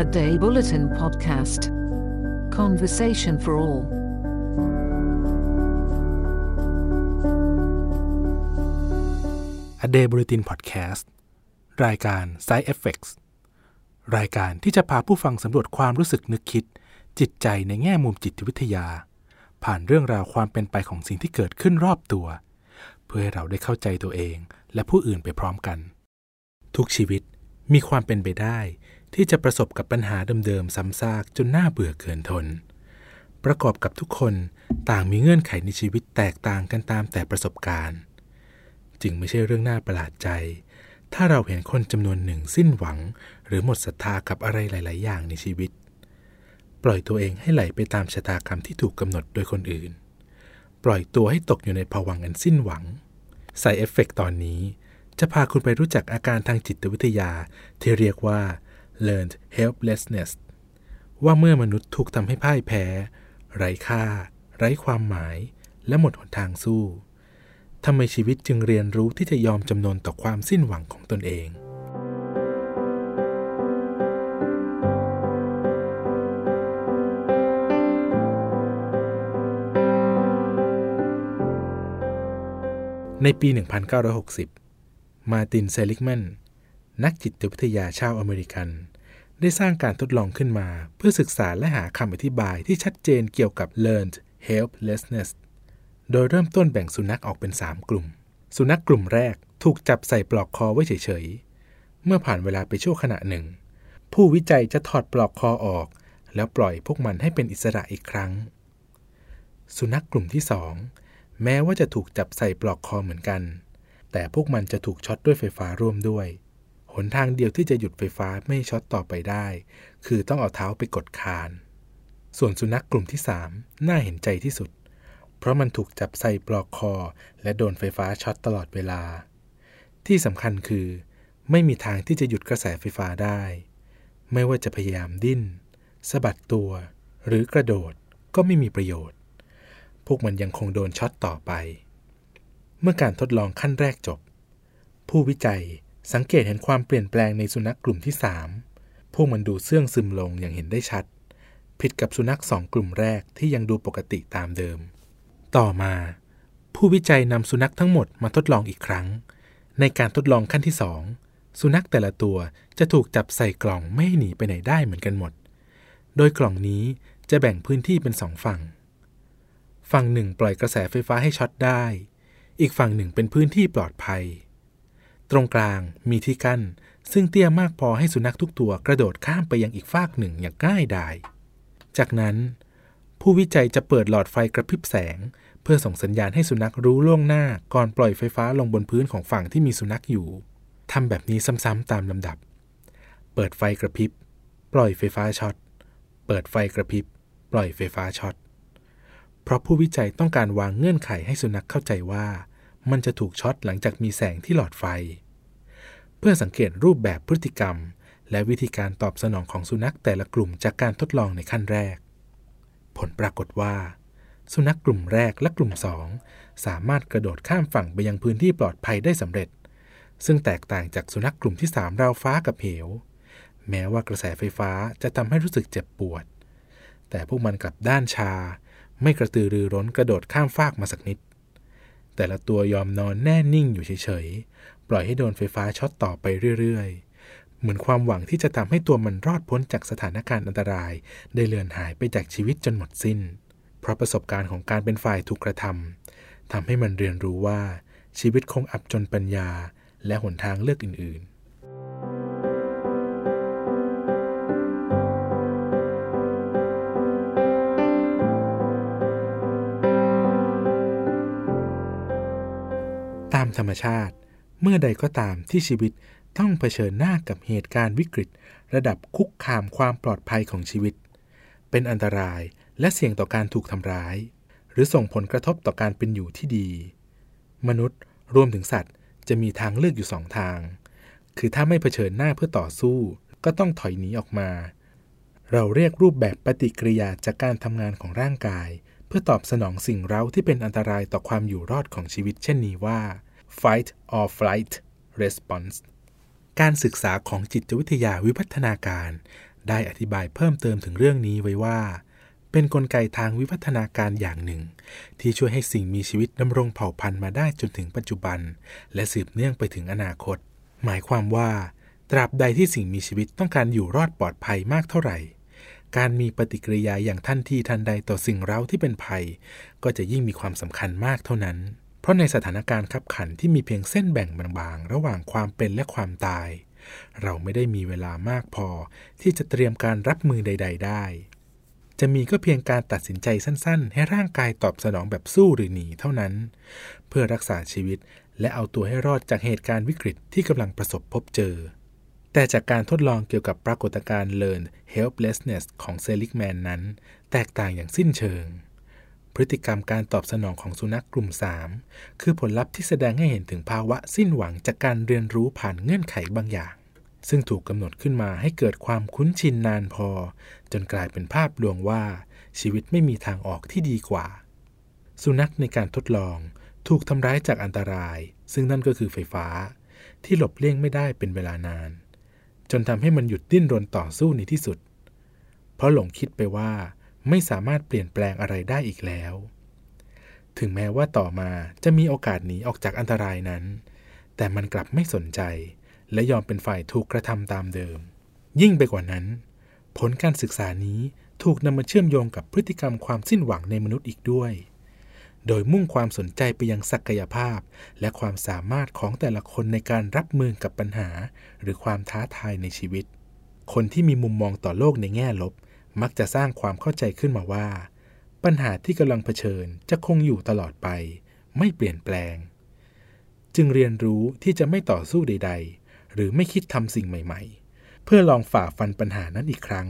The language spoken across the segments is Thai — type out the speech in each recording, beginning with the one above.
A Day Bulletin Podcast Conversation for All อเดย์บ l ตินพอดแคสต์รายการ Side Effects รายการที่จะพาผู้ฟังสำรวจความรู้สึกนึกคิด จิตใจในแง่มุมจิตวิทยา ผ่านเรื่องราวความเป็นไปของสิ่งที่เกิดขึ้นรอบตัว เพื่อให้เราได้เข้าใจตัวเองและผู้อื่นไปพร้อมกัน ทุกชีวิตมีความเป็นไปได้ ที่จะประสบกับปัญหาเดิมๆซ้ำซากจนน่าเบื่อเกินทน ประกอบกับทุกคนต่างมีเงื่อนไขในชีวิตแตกต่างกันตามแต่ประสบการณ์ จึงไม่ใช่เรื่องน่าประหลาดใจ ถ้าเราเห็นคนจำนวนหนึ่งสิ้นหวัง หรือหมดศรัทธากับอะไรหลาย ๆ อย่างในชีวิต ปล่อยตัวเองให้ไหลไปตามชะตากรรมที่ถูกกำหนดโดยคนอื่น ปล่อยตัวให้ตกอยู่ในภวังอันสิ้นหวัง ใส่เอฟเฟกตอนนี้จะพาคุณไปรู้จักอาการทางจิตวิทยาที่เรียกว่า learned helplessness ว่าเมื่อมนุษย์ถูกทำให้พ่ายแพ้ ไร้ค่า ไร้ความหมาย และหมดหนทางสู้ทำไมชีวิตจึงเรียนรู้ที่จะยอมจำนนต่อความสิ้นหวังของตนเอง ในปี 1960 มาตินเซลิกแมนนักจิตวิทยาชาวอเมริกัน ได้สร้างการทดลองขึ้นมา เพื่อศึกษาและหาคำอธิบายที่ชัดเจนเกี่ยวกับ learned helplessness โดยเริ่มต้นแบ่งสุนัขออกเป็น 3 กลุ่ม สุนัขกลุ่มแรกถูกจับใส่ปลอกคอไว้เฉยๆ เมื่อผ่านเวลาไปชั่วขณะหนึ่ง ผู้วิจัยจะถอดปลอกคอออก แล้วปล่อยพวกมันให้เป็นอิสระอีกครั้ง สุนัขกลุ่มที่สองแม้ว่าจะถูกจับใส่ปลอกคอเหมือนกัน แต่พวกมันจะถูกช็อตด้วยไฟฟ้าร่วมด้วย หนทางเดียวที่จะหยุดไฟฟ้าไม่ช็อตต่อไปได้ คือต้องเอาเท้าไปกดคาน ส่วนสุนัขกลุ่มที่สามน่าเห็นใจที่สุด เพราะมันถูกจับใส่ปลอกคอ และโดนไฟฟ้าช็อตตลอดเวลา ที่สำคัญคือ ไม่มีทางที่จะหยุดกระแสไฟฟ้าได้ ไม่ว่าจะพยายามดิ้นสะบัดตัว หรือกระโดดก็ไม่มีประโยชน์ พวกมันยังคงโดนช็อตต่อไป เมื่อการทดลองขั้นแรกจบ ผู้วิจัย สังเกตเห็นความเปลี่ยนแปลงในสุนัขกลุ่มที่ 3 พวกมันดูเสื่องซึมลงอย่างเห็นได้ชัด ผิดกับสุนัขสองกลุ่มแรกที่ยังดูปกติตามเดิม ต่อมา ผู้วิจัยนำสุนัขทั้งหมดมาทดลองอีกครั้ง ในการทดลองขั้นที่สองสุนัขแต่ละตัวจะถูกจับใส่กล่องไม่ให้หนีไปไหนได้เหมือนกันหมด โดยกล่องนี้จะแบ่งพื้นที่เป็นสองฝั่ง ฝั่งหนึ่งปล่อยกระแสไฟฟ้าให้ช็อตได้ อีกฝั่งหนึ่งเป็นพื้นที่ปลอดภัย ตรงกลางมีที่กั้น ซึ่งเตี้ยมากพอให้สุนัขทุกตัวกระโดดข้ามไปยังอีกฟากหนึ่งอย่างง่ายดาย จากนั้น ผู้วิจัยจะเปิดหลอดไฟกระพริบแสง เพื่อส่งสัญญาณให้สุนัขรู้ล่วงหน้าก่อนปล่อยไฟฟ้าลงบนพื้นของฝั่งที่มีสุนัขอยู่ทำแบบนี้ซ้ำๆตามลำดับ เปิดไฟกระพริบ ปล่อยไฟฟ้าช็อต เปิดไฟกระพริบ ปล่อยไฟฟ้าช็อต เพราะผู้วิจัยต้องการวางเงื่อนไขให้สุนัขเข้าใจว่า มันจะถูกช็อตหลังจากมีแสงที่หลอดไฟ เพื่อสังเกตรูปแบบพฤติกรรม และวิธีการตอบสนองของสุนัขแต่ละกลุ่มจากการทดลองในขั้นแรก ผลปรากฏว่า สุนัขกลุ่มแรกและกลุ่มสองสามารถกระโดดข้ามฝั่งไปยังพื้นที่ปลอดภัยได้สำเร็จ ซึ่งแตกต่างจากสุนัขกลุ่มที่ 3 ราวฟ้ากับเหว แม้ว่ากระแสไฟฟ้าจะทำให้รู้สึกเจ็บปวด แต่พวกมันกลับด้านชา ไม่กระตือรือร้นกระโดดข้ามฟากมาสักนิด แต่ละตัวยอมนอนแน่นิ่งอยู่เฉยๆ ปล่อยให้โดนไฟฟ้าช็อตต่อไปเรื่อยๆ เหมือนความหวังที่จะทำให้ตัวมันรอดพ้นจากสถานการณ์อันตราย ได้เลือนหายไปจากชีวิตจนหมดสิ้น เพราะประสบการณ์ของการเป็นฝ่ายถูกกระทำทำให้มันเรียนรู้ว่าชีวิตคงอับจนปัญญาและหนทางเลือกอื่นๆ ธรรมชาติ เมื่อใดก็ตามที่ชีวิตต้องเผชิญหน้ากับเหตุการณ์วิกฤต ระดับคุกคามความปลอดภัยของชีวิต เป็นอันตรายและเสี่ยงต่อการถูกทำร้าย หรือส่งผลกระทบต่อการเป็นอยู่ที่ดี มนุษย์รวมถึงสัตว์ จะมีทางเลือกอยู่สองทาง คือถ้าไม่เผชิญหน้าเพื่อต่อสู้ ก็ต้องถอยหนีออกมา เราเรียกรูปแบบปฏิกิริยาจากการทำงานของร่างกาย เพื่อตอบสนองสิ่งเร้าที่เป็นอันตรายต่อความอยู่รอดของชีวิต เช่นนี้ว่า fight or flight response การศึกษาของจิตวิทยาวิพัฒนาการ ได้อธิบายเพิ่มเติมถึงเรื่องนี้ไว้ว่า เป็นนกลไกทางวิวัฒนาการอย่างหนึ่ง ที่ช่วยให้สิ่งมีชีวิตดำรงเผ่าพันธุ์มาได้จนถึงปัจจุบัน และสืบเนื่องไปถึงอนาคต หมายความว่า ตราบใดที่สิ่งมีชีวิตต้องการอยู่รอดปลอดภัยมากเท่าไหร่ การมีปฏิกิริยาอย่างทันทีทันใดต่อสิ่งเร้าที่เป็นภัย ก็จะยิ่งมีความสำคัญมากเท่านั้น เพราะในสถานการณ์ขับขันที่มีเพียงเส้นแบ่งบางๆ ระหว่างความเป็นและความตาย เราไม่ได้มีเวลามากพอที่จะเตรียมการรับมือใด ๆ ได้ จะมีก็เพียงการตัดสินใจสั้น ๆ ให้ร่างกายตอบสนองแบบสู้หรือหนีเท่านั้น เพื่อรักษาชีวิตและเอาตัวให้รอดจากเหตุการณ์วิกฤตที่กำลังประสบพบเจอ แต่จากการทดลองเกี่ยวกับปรากฏการณ์ learn helplessness ของเซลิกแมนนั้น แตกต่างอย่างสิ้นเชิง พฤติกรรมการตอบสนองของสุนัขกลุ่ม 3 คือผลลัพธ์ที่แสดงให้เห็นถึงภาวะสิ้นหวังจากการเรียนรู้ผ่านเงื่อนไขบางอย่าง ซึ่งถูกกำหนดขึ้นมาให้เกิดความคุ้นชินนานพอ จนกลายเป็นภาพลวงว่า ชีวิตไม่มีทางออกที่ดีกว่า สุนัขในการทดลองถูกทำร้ายจากอันตราย ซึ่งนั่นก็คือไฟฟ้า ที่หลบเลี่ยงไม่ได้เป็นเวลานาน จนทำให้มันหยุดดิ้นรนต่อสู้ในที่สุด เพราะหลงคิดไปว่า ไม่สามารถเปลี่ยนแปลงอะไรได้อีกแล้ว ถึงแม้ว่าต่อมาจะมีโอกาสหนีออกจากอันตรายนั้น แต่มันกลับไม่สนใจ และยอมเป็นฝ่ายถูกกระทำตามเดิม ยิ่งไปกว่านั้น ผลการศึกษานี้ถูกนำมาเชื่อมโยงกับพฤติกรรมความสิ้นหวังในมนุษย์อีกด้วย โดยมุ่งความสนใจไปยังศักยภาพ และความสามารถของแต่ละคนในการรับมือกับปัญหา หรือความท้าทายในชีวิต คนที่มีมุมมองต่อโลกในแง่ลบ มักจะสร้างความเข้าใจขึ้นมาว่า ปัญหาที่กำลังเผชิญจะคงอยู่ตลอดไป ไม่เปลี่ยนแปลง จึงเรียนรู้ที่จะไม่ต่อสู้ใด ๆ หรือไม่คิดทำสิ่งใหม่ ๆ เพื่อลองฝ่าฟันปัญหานั้นอีกครั้ง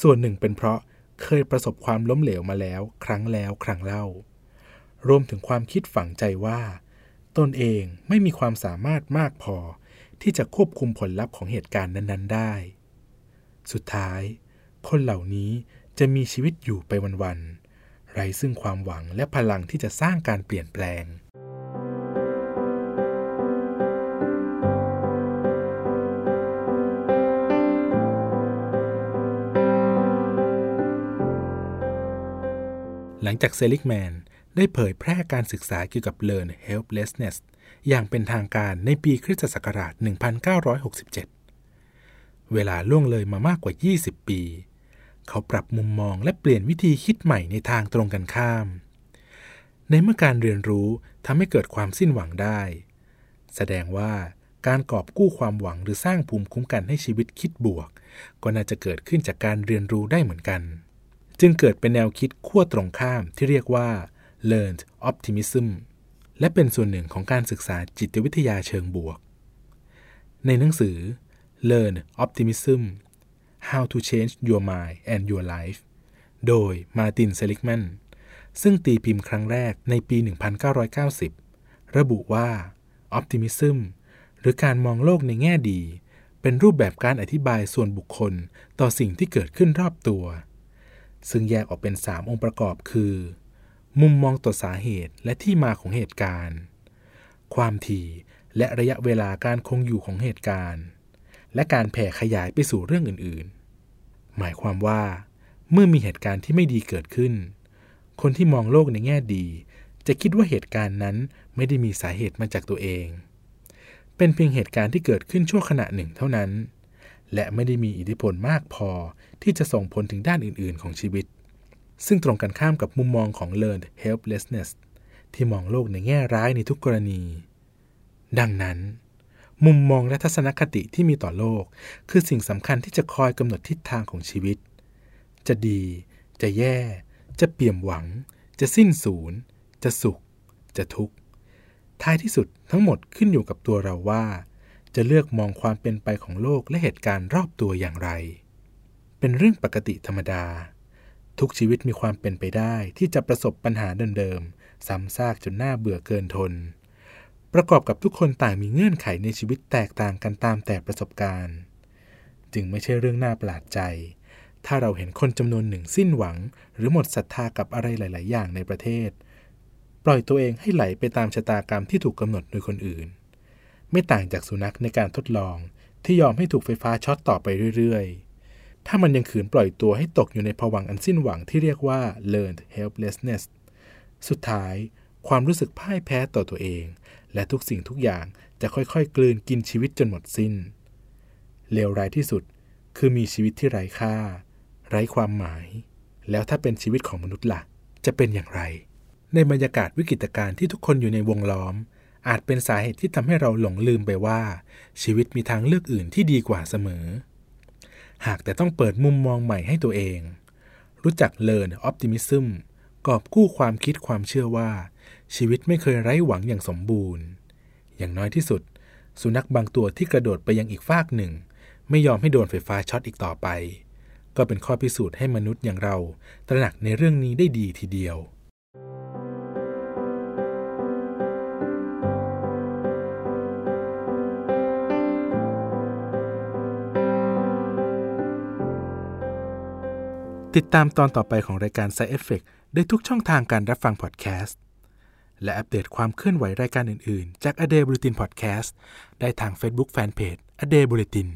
ส่วนหนึ่งเป็นเพราะเคยประสบความล้มเหลวมาแล้ว ครั้งแล้วครั้งเล่า รวมถึงความคิดฝังใจว่า ตนเองไม่มีความสามารถมากพอที่จะควบคุมผลลัพธ์ของเหตุการณ์นั้น ๆ ได้ สุดท้าย คนเหล่านี้จะมีชีวิตอยู่ไปวันๆไร้ซึ่งความหวังและพลังที่จะสร้างการเปลี่ยนแปลงหลังจากเซลิกแมนได้เผยแพร่การศึกษาเกี่ยวกับ Learn Helplessness อย่างเป็นทางการในปีคริสตศักราช 1967 เวลาล่วงเลยมามากกว่า 20 ปี เขาปรับมุมมองและเปลี่ยนวิธีคิดใหม่ในทางตรงกันข้าม ในเมื่อการเรียนรู้ทำให้เกิดความสิ้นหวังได้ แสดงว่าการกอบกู้ความหวังหรือสร้างภูมิคุ้มกันให้ชีวิตคิดบวก ก็น่าจะเกิดขึ้นจากการเรียนรู้ได้เหมือนกัน จึงเกิดเป็นแนวคิดขั้วตรงข้ามที่เรียกว่า learned optimism และเป็นส่วนหนึ่งของการศึกษาจิตวิทยาเชิงบวก ในหนังสือ Learn Optimism How to Change Your Mind and Your Life โดยมาตินเซลิกแมนซึ่งตีพิมพ์ครั้งแรกในปี 1990 ระบุว่า Optimism หรือการมองโลกในแง่ดี เป็นรูปแบบการอธิบายส่วนบุคคลต่อสิ่งที่เกิดขึ้นรอบตัว ซึ่งแยกออกเป็น 3 องค์ประกอบคือ มุมมองต่อสาเหตุและที่มาของเหตุการณ์ ความถี่และระยะเวลาการคงอยู่ของเหตุการณ์ และการแผ่ขยายไปสู่เรื่องอื่นๆ หมายความว่า เมื่อมีเหตุการณ์ที่ไม่ดีเกิดขึ้น คนที่มองโลกในแง่ดี จะคิดว่าเหตุการณ์นั้นไม่ได้มีสาเหตุมาจากตัวเอง เป็นเพียงเหตุการณ์ที่เกิดขึ้นชั่วขณะหนึ่งเท่านั้น และไม่ได้มีอิทธิพลมากพอที่จะส่งผลถึงด้านอื่น ๆ ของชีวิต ซึ่งตรงกันข้ามกับมุมมองของ learned helplessness ที่มองโลกในแง่ร้ายในทุกกรณี ดังนั้น มุมมองและทัศนคติที่มีต่อโลก คือสิ่งสำคัญที่จะคอยกำหนดทิศทางของชีวิต จะดี จะแย่ จะเปี่ยมหวัง จะสิ้นสูญจะสุข จะทุกข์ท้ายที่สุดทั้งหมดขึ้นอยู่กับตัวเราว่า จะเลือกมองความเป็นไปของโลกและเหตุการณ์รอบตัวอย่างไร เป็นเรื่องปกติธรรมดา ทุกชีวิตมีความเป็นไปได้ที่จะประสบปัญหาเดิมๆซ้ำซากจนน่าเบื่อเกินทน ประกอบกับทุกคนต่างมีเงื่อนไขในชีวิตแตกต่างกันตามแต่ประสบการณ์ จึงไม่ใช่เรื่องน่าประหลาดใจ ถ้าเราเห็นคนจำนวนหนึ่งสิ้นหวัง หรือหมดศรัทธากับอะไรหลาย ๆ อย่างในประเทศ ปล่อยตัวเองให้ไหลไปตามชะตากรรมที่ถูกกำหนดโดยคนอื่น ไม่ต่างจากสุนัขในการทดลองที่ยอมให้ถูกไฟฟ้าช็อตต่อไปเรื่อย ๆ ถ้ามันยังขืนปล่อยตัวให้ตกอยู่ในภวังอันสิ้นหวังที่เรียกว่า learned helplessness สุดท้าย ความรู้สึกพ่ายแพ้ต่อตัวเอง และทุกสิ่งทุกอย่างจะค่อยๆ กลืนกินชีวิตจนหมดสิ้น เลวร้ายที่สุดคือมีชีวิตที่ไร้ค่า ไร้ความหมาย แล้วถ้าเป็นชีวิตของมนุษย์ละ่ะ จะเป็นอย่างไร ในบรรยากาศวิกฤตการณ์ที่ทุกคนอยู่ในวงล้อม อาจเป็นสาเหตุที่ทำให้เราหลงลืมไปว่า ชีวิตมีทางเลือกอื่นที่ดีกว่าเสมอ หากแต่ต้องเปิดมุมมองใหม่ให้ตัวเอง รู้จักเลิร์นออ t ติมิซึมกอบกู้ความคิดความเชื่อว่า ชีวิตไม่เคยไร้หวังอย่างสมบูรณ์ อย่างน้อยที่สุด สุนัขบางตัวที่กระโดดไปยังอีกฟากหนึ่ง ไม่ยอมให้โดนไฟฟ้าช็อตอีกต่อไป ก็เป็นข้อพิสูจน์ให้มนุษย์อย่างเรา ตระหนักในเรื่องนี้ได้ดีทีเดียวติดตามตอนต่อไปของรายการ Side Effect ได้ทุกช่องทางการรับฟังพอดแคสต์ และอัปเดตความเคลื่อนไหวรายการอื่น ๆ จาก A Day Bulletin Podcast ได้ทาง Facebook Fanpage A Day Bulletin